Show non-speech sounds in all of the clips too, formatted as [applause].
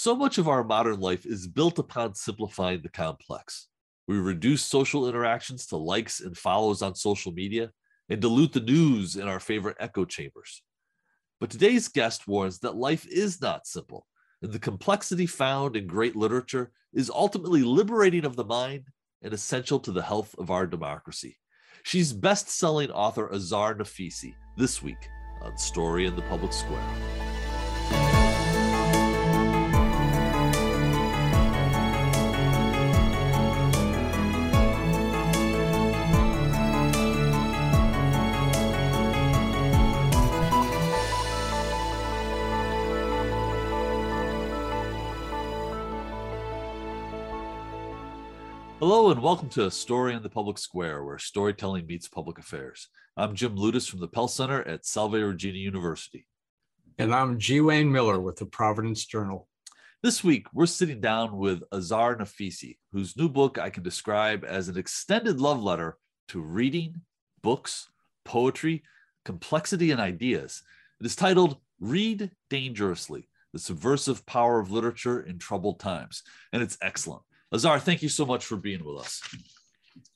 So much of our modern life is built upon simplifying the complex. We reduce social interactions to likes and follows on social media and dilute the news in our favorite echo chambers. But today's guest warns that life is not simple, and the complexity found in great literature is ultimately liberating of the mind and essential to the health of our democracy. She's best selling author Azar Nafisi this week on Story in the Public Square. Hello and welcome to A Story in the Public Square, where storytelling meets public affairs. I'm Jim Ludes from the Pell Center at Salve Regina University. And I'm G. Wayne Miller with the Providence Journal. This week, we're sitting down with Azar Nafisi, whose new book I can describe as an extended love letter to reading, books, poetry, complexity, and ideas. It is titled Read Dangerously The Subversive Power of Literature in Troubled Times, and it's excellent. Azar, thank you so much for being with us.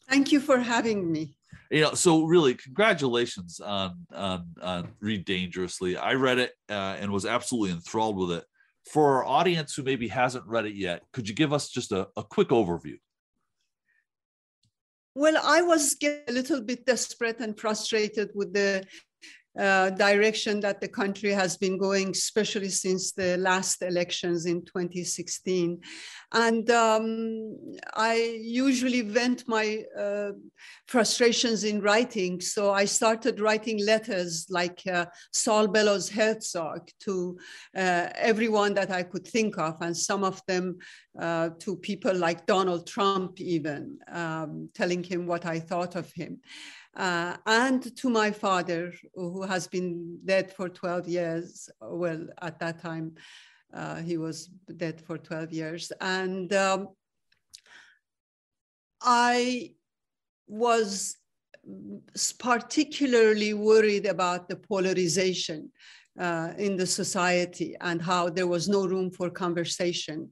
Thank you for having me. You know, so really, congratulations on on, on Read Dangerously. I read it uh, and was absolutely enthralled with it. For our audience who maybe hasn't read it yet, could you give us just a, a quick overview? Well, I was getting a little bit desperate and frustrated with the uh, direction that the country has been going, especially since the last elections in 2016. And um, I usually vent my uh, frustrations in writing. So I started writing letters like uh, Saul Bellow's Herzog to uh, everyone that I could think of, and some of them uh, to people like Donald Trump, even um, telling him what I thought of him uh, and to my father, who has been dead for 12 years. Well, at that time, uh, he was dead for 12 years. And um, I was particularly worried about the polarization uh, in the society and how there was no room for conversation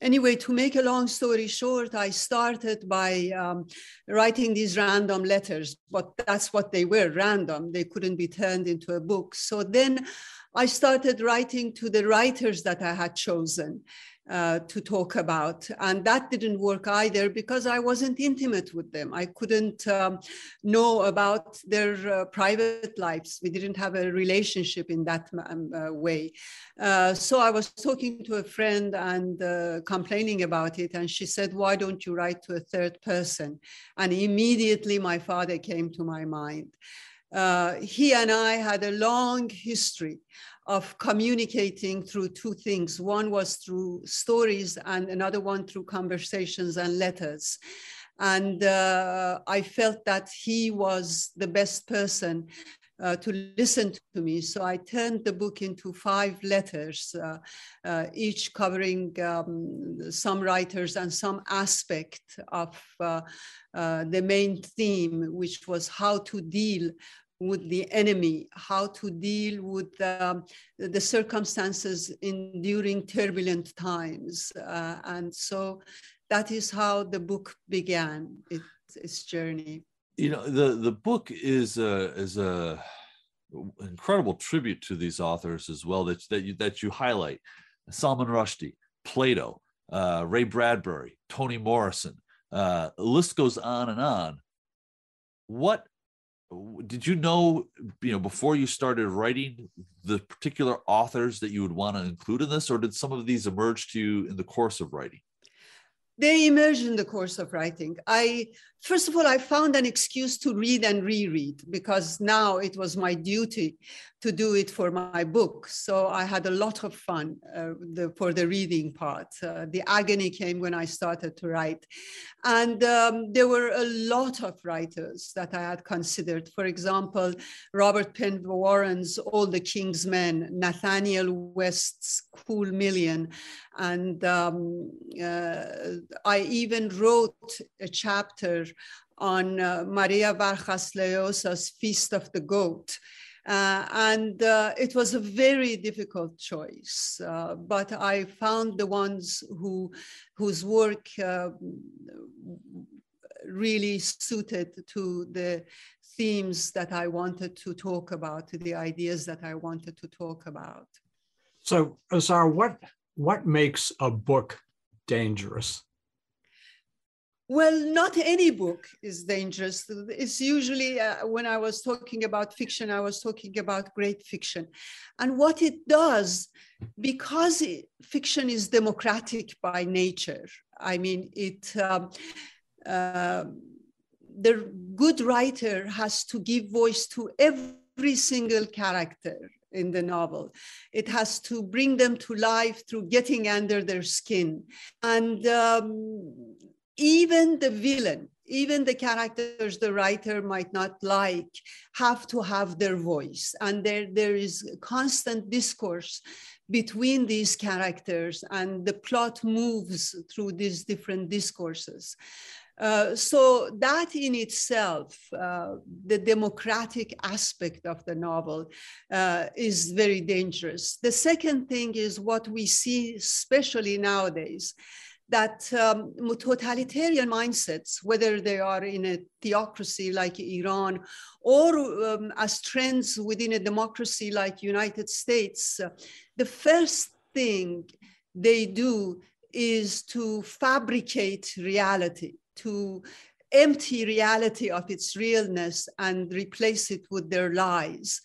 anyway, to make a long story short, I started by um, writing these random letters, but that's what they were random. They couldn't be turned into a book. So then I started writing to the writers that I had chosen uh, to talk about. And that didn't work either because I wasn't intimate with them. I couldn't um, know about their uh, private lives. We didn't have a relationship in that um, uh, way. Uh, so I was talking to a friend and uh, complaining about it. And she said, Why don't you write to a third person? And immediately my father came to my mind. Uh, he and I had a long history of communicating through two things. One was through stories, and another one through conversations and letters. And uh, I felt that he was the best person uh, to listen to me. So I turned the book into five letters, uh, uh, each covering um, some writers and some aspect of uh, uh, the main theme, which was how to deal with the enemy, how to deal with um, the circumstances in during turbulent times. Uh, and so that is how the book began its, its journey. You know, the, the book is a, is a incredible tribute to these authors as well that, that, you, that you highlight. Salman Rushdie, Plato, uh, Ray Bradbury, Toni Morrison, uh, the list goes on and on. What did you know you know before you started writing the particular authors that you would want to include in this or did some of these emerge to you in the course of writing? They emerged in the course of writing. I first of all i found an excuse to read and reread because now it was my duty to do it for my book. So I had a lot of fun uh, the, for the reading part. Uh, the agony came when I started to write. And um, there were a lot of writers that I had considered. For example, Robert Penn Warren's All the King's Men, Nathanael West's Cool Million. And um, uh, I even wrote a chapter on uh, Mario Vargas Llosa's Feast of the Goat Uh, and uh, it was a very difficult choice, uh, but I found the ones who, whose work uh, really suited to the themes that I wanted to talk about, to the ideas that I wanted to talk about. So, Azar, what what makes a book dangerous? Well, not any book is dangerous. It's usually uh, when I was talking about fiction, I was talking about great fiction. And what it does, because it, fiction is democratic by nature, I mean, it. Um, uh, the good writer has to give voice to every single character in the novel. It has to bring them to life through getting under their skin. And um, even the villain, even the characters the writer might not like, have to have their voice. And there, there is constant discourse between these characters, and the plot moves through these different discourses. Uh, so that in itself, uh, the democratic aspect of the novel uh, is very dangerous. The second thing is what we see, especially nowadays, that um, totalitarian mindsets, whether they are in a theocracy like Iran or um, as trends within a democracy like United States, the first thing they do is to fabricate reality to empty reality of its realness and replace it with their lies.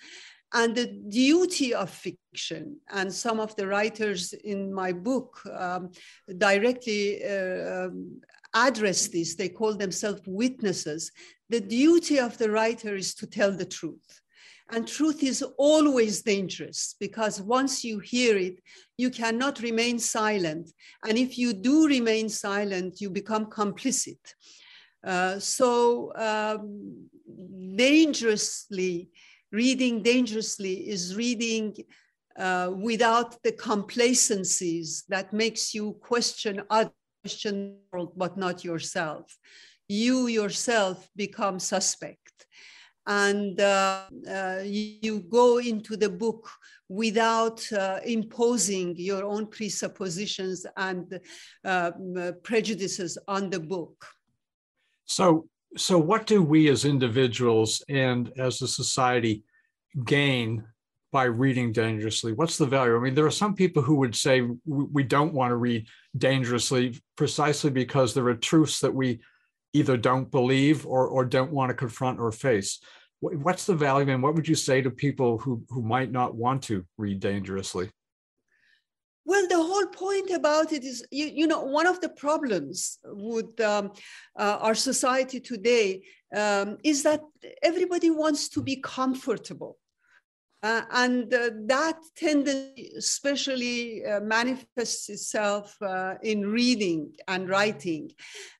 And the duty of fiction, and some of the writers in my book um, directly uh, um, address this, they call themselves witnesses. The duty of the writer is to tell the truth. And truth is always dangerous because once you hear it, you cannot remain silent. And if you do remain silent, you become complicit. Uh, so, um, dangerously, reading dangerously is reading uh, without the complacencies that makes you question other world, but not yourself. You yourself become suspect and uh, uh, you go into the book without uh, imposing your own presuppositions and um, prejudices on the book. So, so what do we as individuals and as a society gain by reading dangerously? What's the value? I mean, there are some people who would say we don't want to read dangerously precisely because there are truths that we either don't believe or, or don't want to confront or face. What's the value and what would you say to people who, who might not want to read dangerously? Well, the whole point about it is, you, you know, one of the problems with um, uh, our society today um, is that everybody wants to be comfortable. Uh, and uh, that tendency especially uh, manifests itself uh, in reading and writing.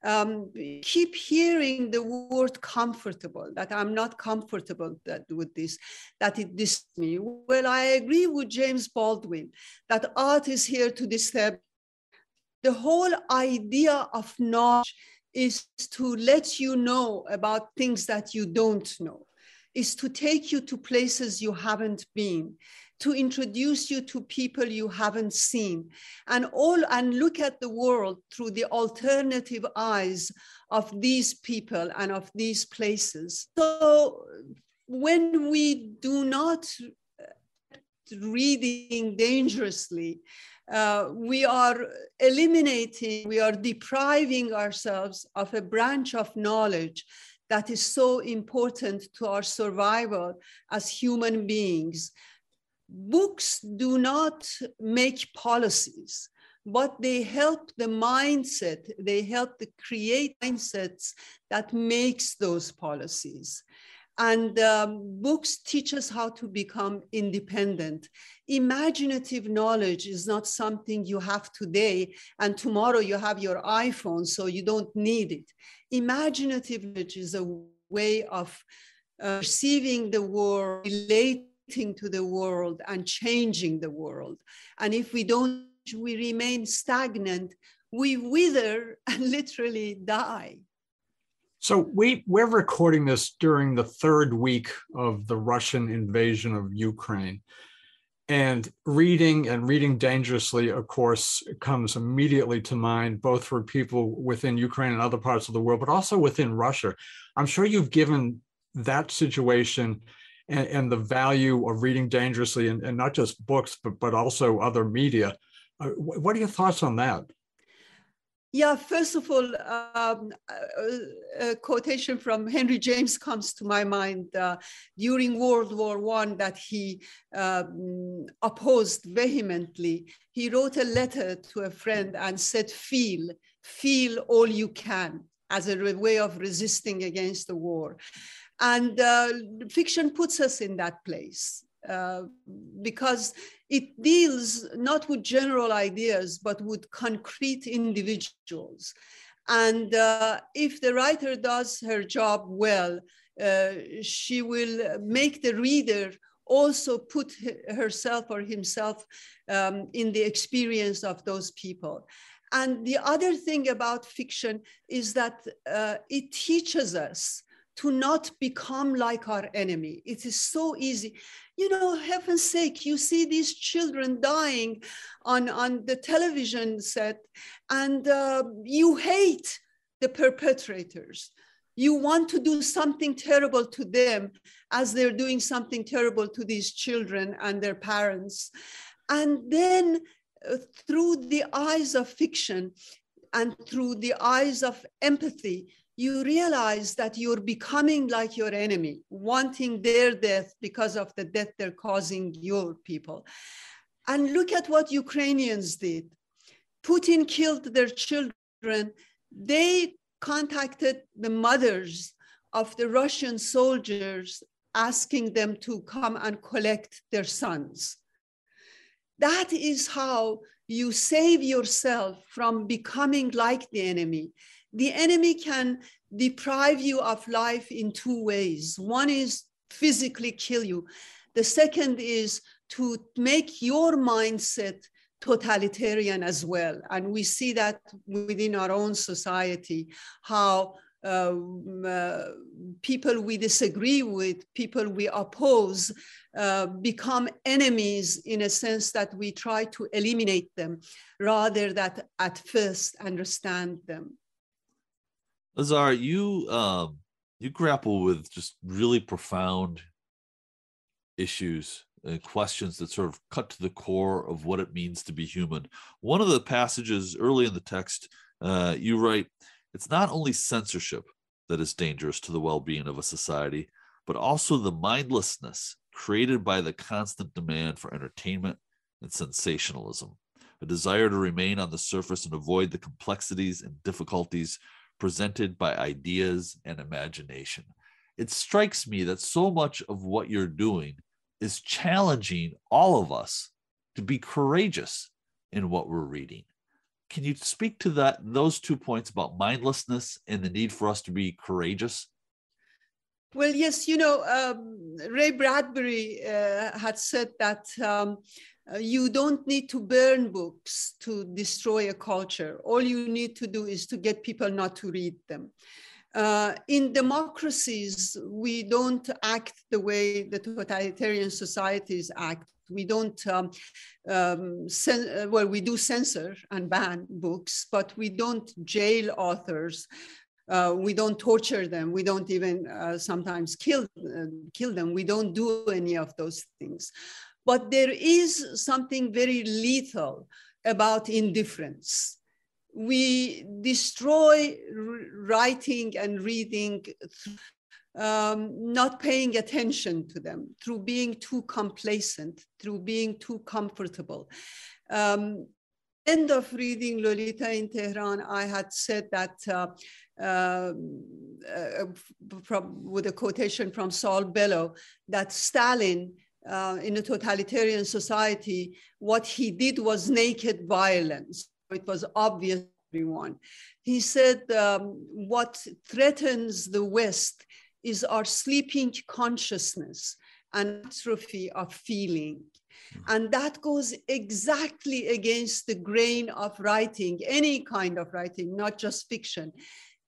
Um, keep hearing the word comfortable, that I'm not comfortable that, with this, that it disgusts me. Well, I agree with James Baldwin that art is here to disturb. The whole idea of knowledge is to let you know about things that you don't know is to take you to places you haven't been to introduce you to people you haven't seen and all and look at the world through the alternative eyes of these people and of these places. So when we do not reading dangerously uh, we are eliminating we are depriving ourselves of a branch of knowledge that is so important to our survival as human beings. Books do not make policies, but they help the mindset, they help to create mindsets that makes those policies. And um, books teach us how to become independent. Imaginative knowledge is not something you have today, and tomorrow you have your iPhone, so you don't need it. Imaginative knowledge is a way of uh, perceiving the world, relating to the world, and changing the world. And if we don't, we remain stagnant, we wither and [laughs] literally die. So we we're recording this during the third week of the Russian invasion of Ukraine. And reading and reading dangerously, of course, comes immediately to mind, both for people within Ukraine and other parts of the world, but also within Russia. I'm sure you've given that situation and, and the value of reading dangerously, and, and, not just books, but, but also other media. Uh, what are your thoughts on that? Yeah, first of all, um, a, quotation from Henry James comes to my mind uh, during World War One that he um, opposed vehemently. He wrote a letter to a friend and said, "Feel, feel all you can." As a way of resisting against the war. And uh, fiction puts us in that place. Uh, because it deals not with general ideas, but with concrete individuals. And uh, if the writer does her job well, uh, she will make the reader also put herself or himself um, in the experience of those people. And the other thing about fiction is that uh, it teaches us to not become like our enemy. It is so easy. You know, heaven's sake, you see these children dying on, on the television set, and uh, you hate the perpetrators. You want to do something terrible to them as they're doing something terrible to these children and their parents. And then uh, through the eyes of fiction and through the eyes of empathy, you realize that you're becoming like your enemy, wanting their death because of the death they're causing your people. And look at what Ukrainians did. Putin killed their children. They contacted the mothers of the Russian soldiers, asking them to come and collect their sons. That is how you save yourself from becoming like the enemy the enemy can deprive you of life in two ways. One is physically kill you. The second is to make your mindset totalitarian as well. And we see that within our own society, how uh, uh, people we disagree with, people we oppose, uh, become enemies in a sense that we try to eliminate them rather than at first understand them. Azar, you um you grapple with just really profound issues and questions that sort of cut to the core of what it means to be human. One of the passages early in the text, uh, you write, "It's not only censorship that is dangerous to the well-being of a society, but also the mindlessness created by the constant demand for entertainment and sensationalism." A desire to remain on the surface and avoid the complexities and difficulties presented by ideas and imagination. It strikes me that so much of what you're doing is challenging all of us to be courageous in what we're reading. Can you speak to that those two points about mindlessness and the need for us to be courageous? Well, yes, you know, um, Ray Bradbury uh, had said that um, uh, you don't need to burn books to destroy a culture. All you need to do is to get people not to read them. Uh, in democracies, we don't act the way the totalitarian societies act. We don't, um, um, uh, well, we do censor and ban books, but we don't jail authors. Uh, we don't torture them. We don't even uh, sometimes kill, uh, kill them. We don't do any of those things. But there is something very lethal about indifference. We destroy writing and reading, um, not paying attention to them, through being too complacent, through being too comfortable. Um, end of reading Lolita in Tehran, I had said that uh, uh, uh, from, with a quotation from Saul Bellow, that Stalin uh, in a totalitarian society, what he did was naked violence. It was obvious everyone. He said, um, what threatens the West is our sleeping consciousness and atrophy of feeling. And that goes exactly against the grain of writing, any kind of writing, not just fiction.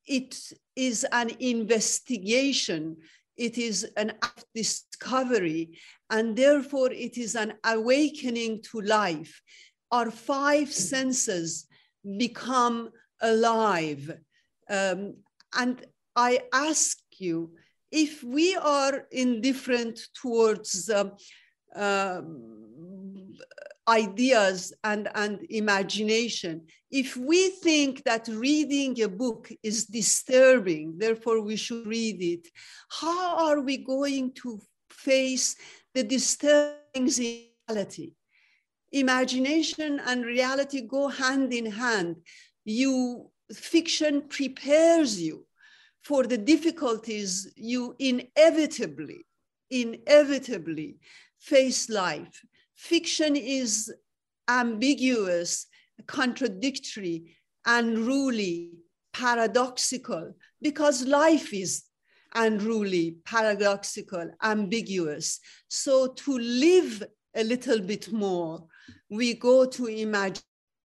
it is an investigation, it is an discovery, and therefore it is an awakening to life. Our five senses become alive. Um, and I ask you, if we are indifferent towards uh, uh, ideas and, and imagination, if we think that reading a book is disturbing, therefore we should read it, how are we going to face the disturbing reality? Imagination and reality go hand in hand. You fiction prepares you for the difficulties you inevitably, inevitably face life. Fiction is ambiguous, contradictory, unruly, paradoxical, because life is unruly, paradoxical, ambiguous. So to live a little bit more, we go to imagine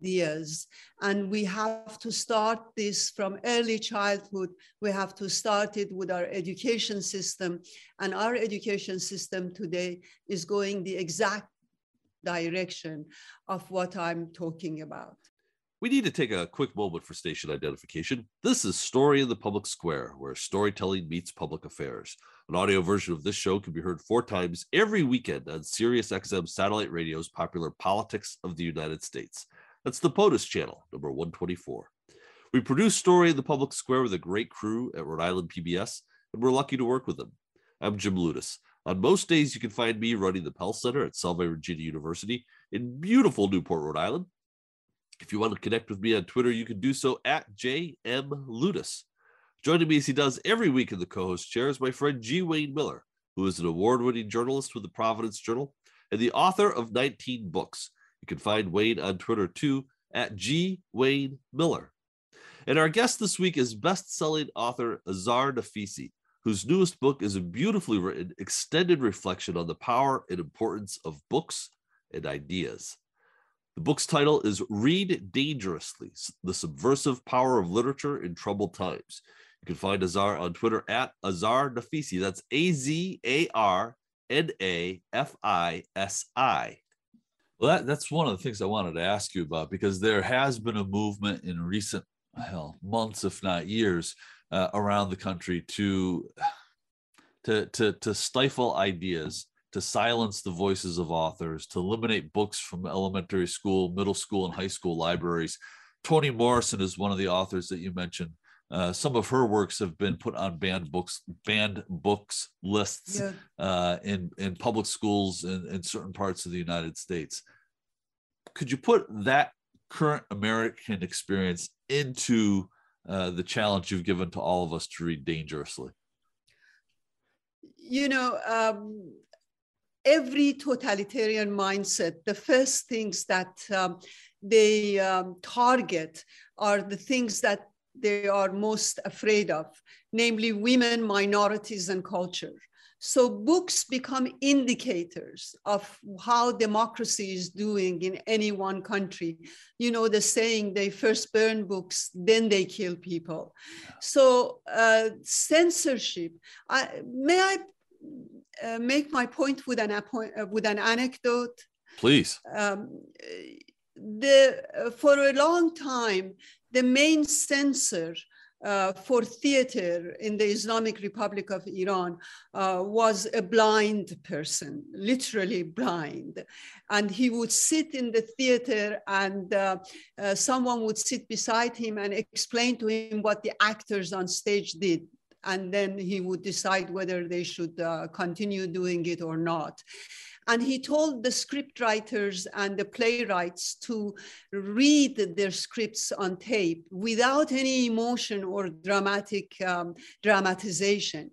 ideas. And we have to start this from early childhood. We have to start it with our education system. And our education system today is going the exact direction of what I'm talking about. We need to take a quick moment for station identification. This is Story in the Public Square, where storytelling meets public affairs. An audio version of this show can be heard four times every weekend on Sirius XM satellite radio's popular Politics of the United States. That's the POTUS channel, number 124. We produce Story in the Public Square with a great crew at Rhode Island PBS, and we're lucky to work with them. I'm Jim Ludes. On most days, you can find me running the Pell Center at Salve Regina University in beautiful Newport, Rhode Island. If you want to connect with me on Twitter, you can do so at JM Ludes. Joining me as he does every week in the co host chair is my friend G. Wayne Miller, who is an award winning journalist with the Providence Journal and the author of 19 books, you can find Wayne on Twitter too at G Wayne Miller. And our guest this week is best-selling author Azar Nafisi, whose newest book is a beautifully written, extended reflection on the power and importance of books and ideas. The book's title is Read Dangerously The Subversive Power of Literature in Troubled Times. You can find Azar on Twitter at Azar Nafisi. That's A Z A R N A F I S I. Well, that, that's one of the things I wanted to ask you about because there has been a movement in recent hell, months, if not years, uh, around the country to, to to to stifle ideas, to silence the voices of authors, to eliminate books from elementary school, middle school, and high school libraries. Toni Morrison is one of the authors that you mentioned. Uh, some of her works have been put on banned books banned books lists yeah. uh, in in public schools in, in certain parts of the United States. Could you put that current American experience into uh, the challenge you've given to all of us to read dangerously? You know, um, every totalitarian mindset, the first things that um, they um, target are the things that they are most afraid of, namely women, minorities, and culture. So books become indicators of how democracy is doing in any one country. You know, the saying, they first burn books, then they kill people. So uh, censorship, I, may I uh, make my point with an, uh, with an anecdote? Please. Um, the, uh, for a long time, the main censor uh, for theater in the Islamic Republic of Iran uh, was a blind person, literally blind. And he would sit in the theater and uh, uh someone would sit beside him and explain to him what the actors on stage did. And then he would decide whether they should uh, continue doing it or not. And he told the script writers and the playwrights to read their scripts on tape without any emotion or dramatic um, dramatization.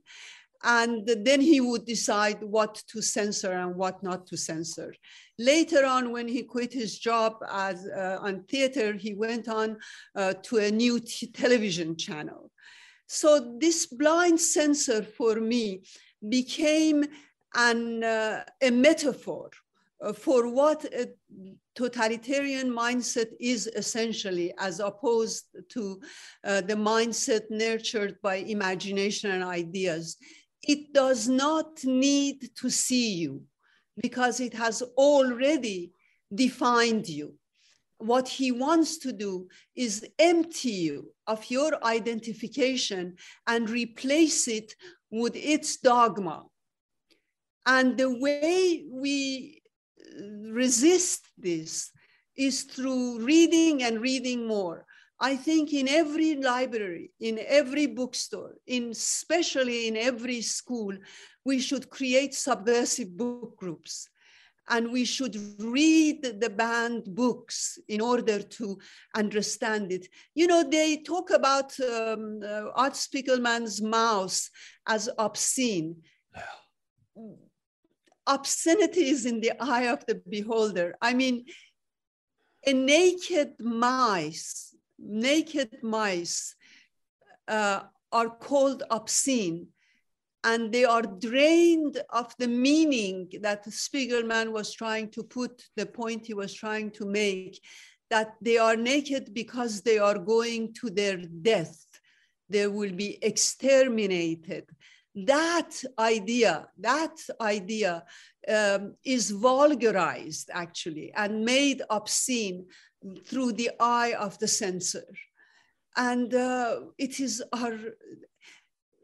And then he would decide what to censor and what not to censor. Later on, when he quit his job as, uh, on theater, he went on uh, to a new television channel. So this blind censor for me became an, uh, a metaphor for what a totalitarian mindset is essentially, as opposed to uh, the mindset nurtured by imagination and ideas. It does not need to see you because it has already defined you. What he wants to do is empty you of your identification and replace it with its dogma. And the way we resist this is through reading and reading more. I think in every library, in every bookstore, in especially in every school, we should create subversive book groups and we should read the banned books in order to understand it. You know, they talk about um, uh, Art Spiegelman's Maus as obscene. Yeah obscenity is in the eye of the beholder. I mean, a naked mice, naked mice uh, are called obscene and they are drained of the meaning that Spiegelman was trying to put, the point he was trying to make, that they are naked because they are going to their death. They will be exterminated that idea, that idea um, is vulgarized actually and made obscene through the eye of the censor. And uh, it is our,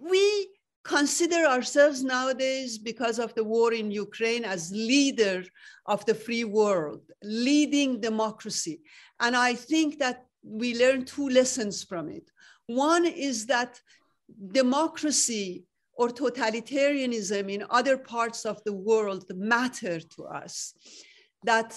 we consider ourselves nowadays because of the war in Ukraine as leader of the free world, leading democracy. And I think that we learn two lessons from it. One is that democracy or totalitarianism in other parts of the world matter to us. That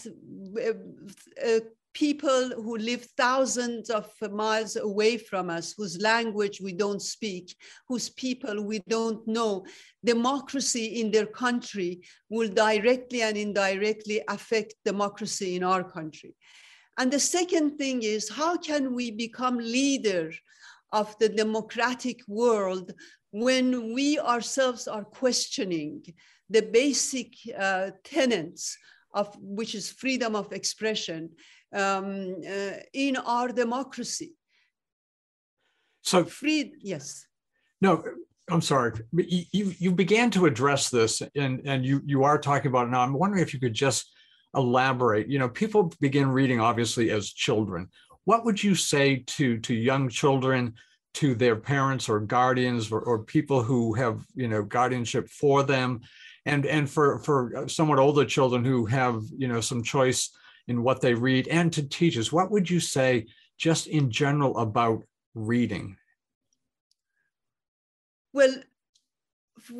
uh, uh, people who live thousands of miles away from us, whose language we don't speak, whose people we don't know, democracy in their country will directly and indirectly affect democracy in our country. And the second thing is how can we become leader of the democratic world when we ourselves are questioning the basic uh, tenets of which is freedom of expression um, uh, in our democracy. So free, yes. No, I'm sorry. You you began to address this, and and you you are talking about it now. I'm wondering if you could just elaborate. You know, people begin reading obviously as children. What would you say to to young children? to their parents or guardians or, or people who have you know guardianship for them and and for for uh, somewhat older children who have you know some choice in what they read and to teachers what would you say just in general about reading? Well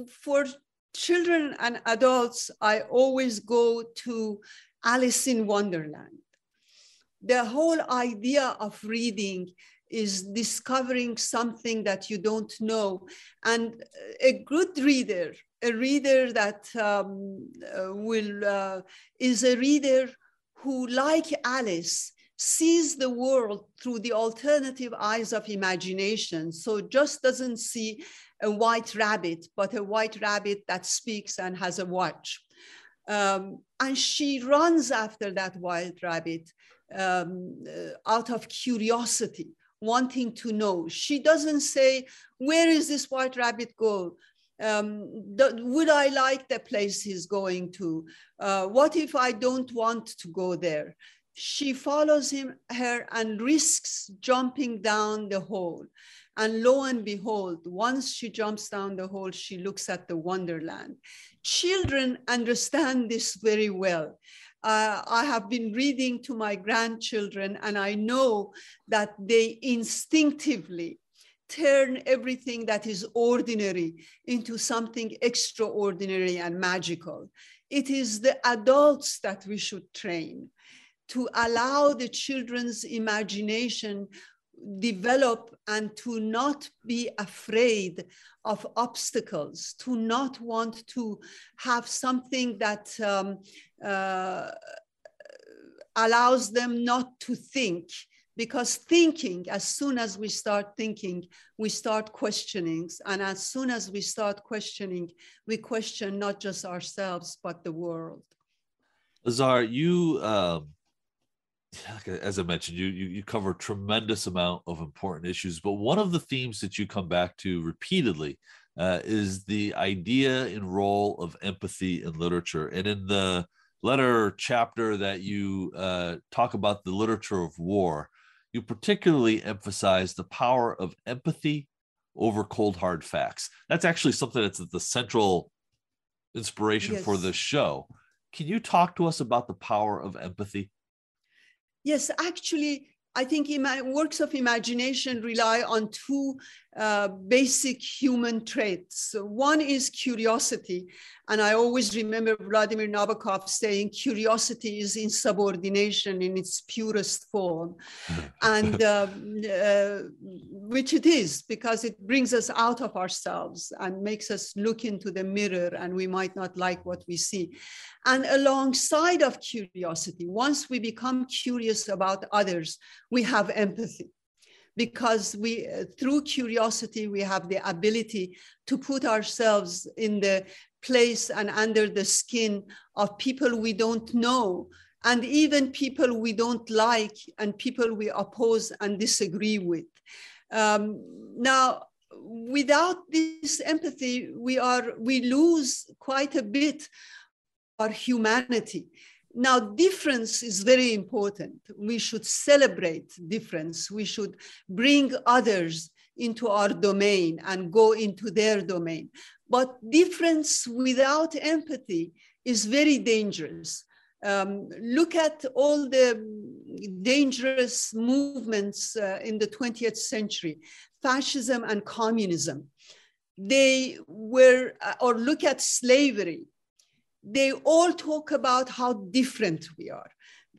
for children and adults i always go to alice in wonderland. The whole idea of reading is discovering something that you don't know. And a good reader, a reader that um, uh, will, uh, is a reader who, like Alice, sees the world through the alternative eyes of imagination. So just doesn't see a white rabbit, but a white rabbit that speaks and has a watch. Um, and she runs after that white rabbit um, uh, out of curiosity wanting to know. She doesn't say, where is this white rabbit go? Um, would I like the place he's going to? Uh, what if I don't want to go there? She follows him, her and risks jumping down the hole. And lo and behold, once she jumps down the hole, she looks at the wonderland. Children understand this very well uh, I have been reading to my grandchildren, and I know that they instinctively turn everything that is ordinary into something extraordinary and magical. It is the adults that we should train to allow the children's imagination develop and to not be afraid of obstacles, to not want to have something that um, uh, allows them not to think. Because thinking, as soon as we start thinking, we start questioning. And as soon as we start questioning, we question not just ourselves, but the world. Azar, you, um, as I mentioned, you, you you cover a tremendous amount of important issues, but one of the themes that you come back to repeatedly uh, is the idea and role of empathy in literature. And in the letter chapter that you uh, talk about the literature of war, you particularly emphasize the power of empathy over cold hard facts. That's actually something that's the central inspiration yes. for this show. Can you talk to us about the power of empathy? Yes, actually, I think works of imagination rely on two uh, basic human traits. One is curiosity. And I always remember Vladimir Nabokov saying curiosity is insubordination in its purest form. [laughs] and uh, uh, which it is, because it brings us out of ourselves and makes us look into the mirror and we might not like what we see. And alongside of curiosity, once we become curious about others, we have empathy. Because we through curiosity we have the ability to put ourselves in the place and under the skin of people we don't know. And even people we don't like and people we oppose and disagree with. Um, now without this empathy we are we lose quite a bit our humanity now, difference is very important. We should celebrate difference. We should bring others into our domain and go into their domain. But difference without empathy is very dangerous. Um, look at all the dangerous movements uh, in the 20th century, fascism and communism. They were, uh, or look at slavery they all talk about how different we are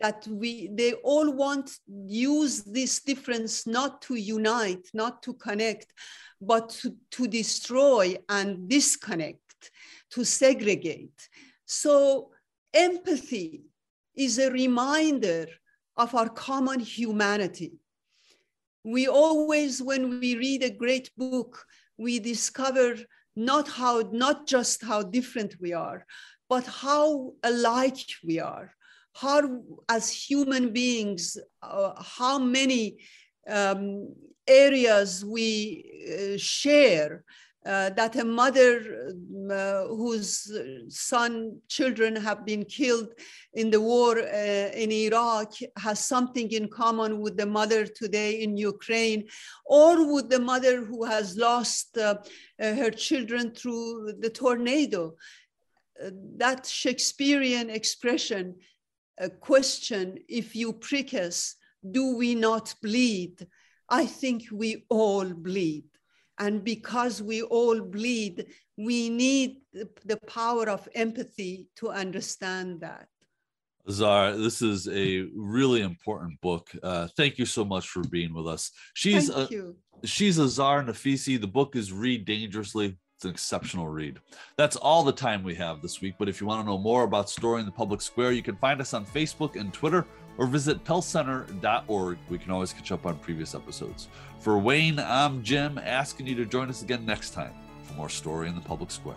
that we they all want use this difference not to unite not to connect but to, to destroy and disconnect to segregate. So empathy is a reminder of our common humanity. We always when we read a great book we discover not how not just how different we are but how alike we are, how, as human beings, uh, how many um, areas we uh, share. Uh, that a mother uh, whose son children have been killed in the war uh, in iraq has something in common with the mother today in ukraine or with the mother who has lost uh, her children through the tornado that Shakespearean expression, a question, if you prick us, do we not bleed? I think we all bleed. And because we all bleed, we need the, power of empathy to understand that. Zara, this is a really important book. Uh, thank you so much for being with us. She's thank a, you. she's Azar Nafisi. The book is Read Dangerously. It's an exceptional read. That's all the time we have this week. But if you want to know more about Story in the Public Square, you can find us on Facebook and Twitter or visit pellcenter.org. We can always catch up on previous episodes. For Wayne, I'm Jim, asking you to join us again next time for more Story in the Public Square.